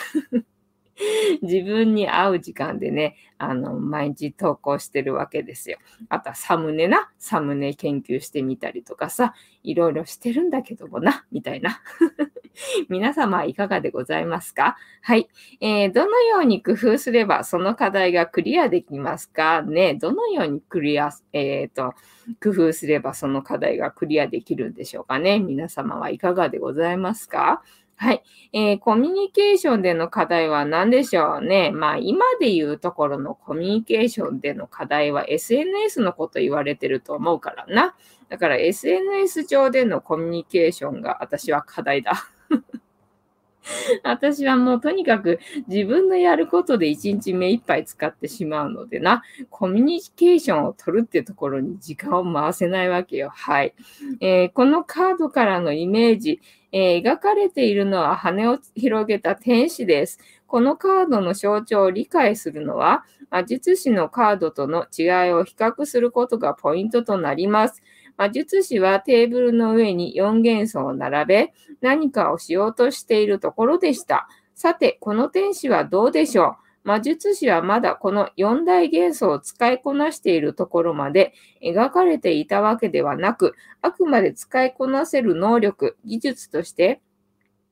自分に合う時間でね、あの、毎日投稿してるわけですよ。あとはサムネな、サムネ研究してみたりとかさ、いろいろしてるんだけどもな、みたいな。皆様いかがでございますか？はい、えー。どのように工夫すればその課題がクリアできますか？ねどのようにクリア、えっ、ー、と、工夫すればその課題がクリアできるんでしょうかね？皆様はいかがでございますか？はい、えー、コミュニケーションでの課題は何でしょうね？まあ、今で言うところのコミュニケーションでの課題は SNS のこと言われてると思うからな。だから SNS 上でのコミュニケーションが私は課題だ。私はもうとにかく自分のやることで一日目いっぱい使ってしまうのでな、コミュニケーションを取るってところに時間を回せないわけよ。はい。えー、このカードからのイメージ、えー、描かれているのは羽を広げた天使です。このカードの象徴を理解するのは、魔術師のカードとの違いを比較することがポイントとなります。魔術師はテーブルの上に4元素を並べ、何かをしようとしているところでした。さて、この天使はどうでしょう？魔術師はまだこの四大元素を使いこなしているところまで描かれていたわけではなく、あくまで使いこなせる能力、技術として、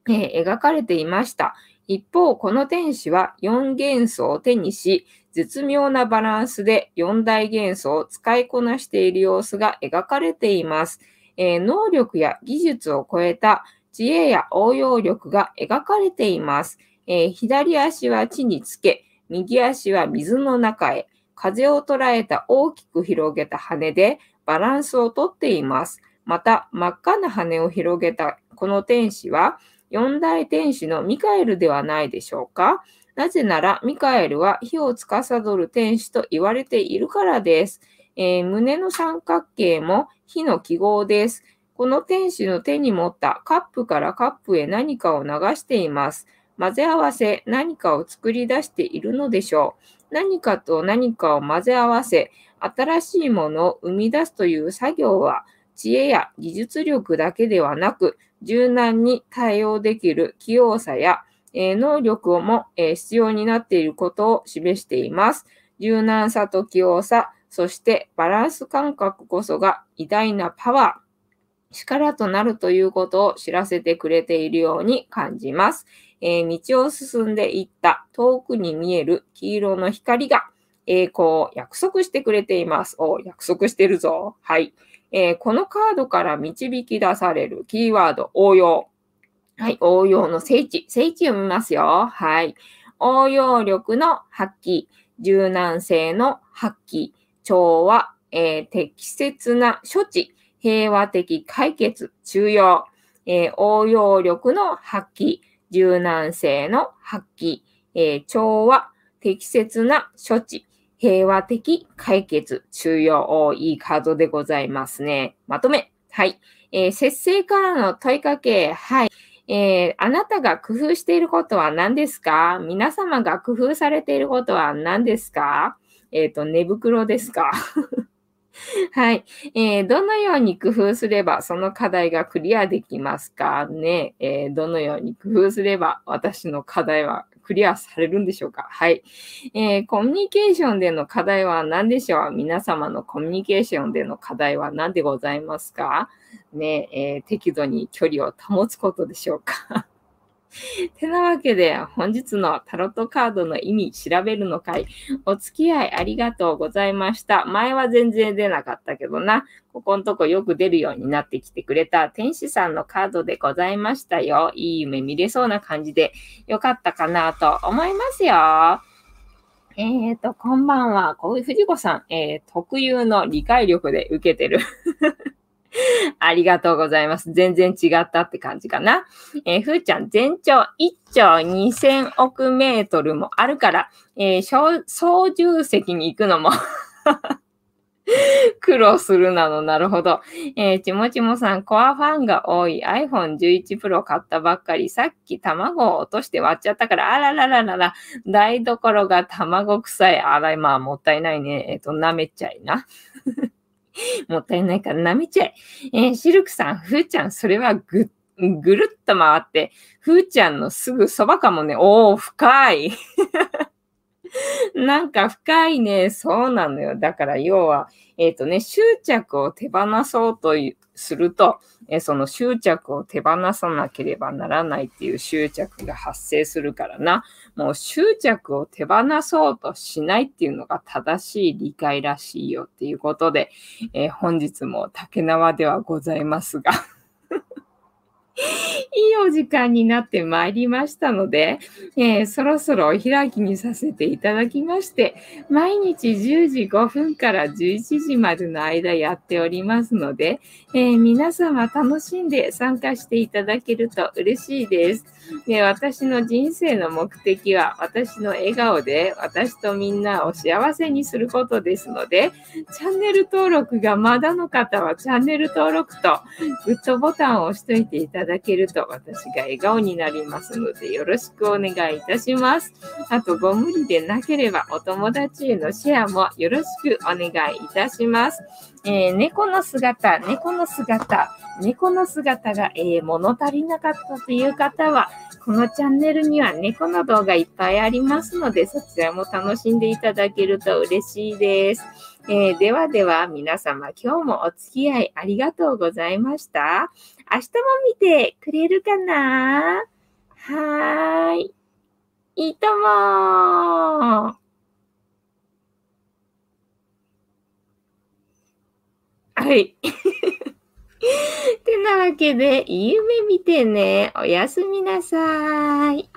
えー、描かれていました。一方、この天使は4元素を手にし、絶妙なバランスで4大元素を使いこなしている様子が描かれています。えー、能力や技術を超えた知恵や応用力が描かれています。えー、左足は地につけ、右足は水の中へ、風を捉えた大きく広げた羽でバランスをとっています。また、真っ赤な羽を広げたこの天使は、四大天使のミカエルではないでしょうかなぜなら、ミカエルは火を司る天使と言われているからです。えー、胸の三角形も火の記号です。この天使の手に持ったカップからカップへ何かを流しています。混ぜ合わせ、何かを作り出しているのでしょう。何かと何かを混ぜ合わせ、新しいものを生み出すという作業は、知恵や技術力だけではなく、柔軟に対応できる器用さや、えー、能力も、えー、必要になっていることを示しています。柔軟さと器用さ、そしてバランス感覚こそが偉大なパワー、力となるということを知らせてくれているように感じます。えー、道を進んでいった遠くに見える黄色の光が栄光を約束してくれています。お、約束してるぞ。はい。えー、このカードから導き出されるキーワード、応用。はい。応用の聖地。聖地読みますよ。はい。応用力の発揮。柔軟性の発揮。調和。えー、適切な処置。平和的解決。中庸。えー、応用力の発揮。柔軟性の発揮、えー、調和、適切な処置、平和的解決、中要、いいカードでございますね。まとめ。はい。えー、節制からの問いかけ。はい。えー、あなたが工夫していることは何ですか？皆様が工夫されていることは何ですか？えっ、ー、と、寝袋ですか？はい、えー、どのように工夫すればその課題がクリアできますか？ね、えー、どのように工夫すれば私の課題はクリアされるんでしょうか？はい、えー、コミュニケーションでの課題は何でしょう？皆様のコミュニケーションでの課題は何でございますか？ね、え適度に距離を保つことでしょうか？てなわけで、本日のタロットカードの意味調べるの会、お付き合いありがとうございました。前は全然出なかったけどな、ここんとこよく出るようになってきてくれた天使さんのカードでございましたよ。いい夢見れそうな感じでよかったかなと思いますよ。えっ、ー、と、こんばんは。こういう藤子さん、えー、特有の理解力で受けてる。ありがとうございます。全然違ったって感じかな。えー、ふーちゃん、全長1兆2000億メートルもあるから、えー、操縦席に行くのも 苦労するなの、なるほど。えー、ちもちもさん、コアファンが多い iPhone 11 Pro 買ったばっかり、さっき卵を落として割っちゃったから、あららららら、台所が卵臭い。あら、まあ、もったいないね。えっ、ー、と、舐めちゃいな。もったいないから舐めちゃえ。えー、シルクさん、ふーちゃん、それはぐ、ぐるっと回って、ふーちゃんのすぐそばかもね。おー、深い。なんか深いね。そうなのよ。だから要は、えっ、ー、とね、執着を手放そうとすると、えー、その執着を手放さなければならないっていう執着が発生するからな。もう執着を手放そうとしないっていうのが正しい理解らしいよっていうことで、えー、本日も竹縄ではございますがいいお時間になってまいりましたので、えー、そろそろお開きにさせていただきまして、毎日10時5分から11時までの間やっておりますので、えー、皆様楽しんで参加していただけると嬉しいです。で私の人生の目的は私の笑顔で私とみんなを幸せにすることですので、チャンネル登録がまだの方はチャンネル登録とグッドボタンを押しといていただだけると私が笑顔になりますのでよろしくお願いいたします。あと、ご無理でなければお友達へのシェアもよろしくお願いいたします。えー、猫の姿、猫の姿、猫の姿が、えー、物足りなかったという方は、このチャンネルには猫の動画いっぱいありますので、そちらも楽しんでいただけると嬉しいです。えー、ではでは皆様今日もお付き合いありがとうございました。明日も見てくれるかな？はーい。いいともはい。てなわけで、夢見てね。おやすみなさい。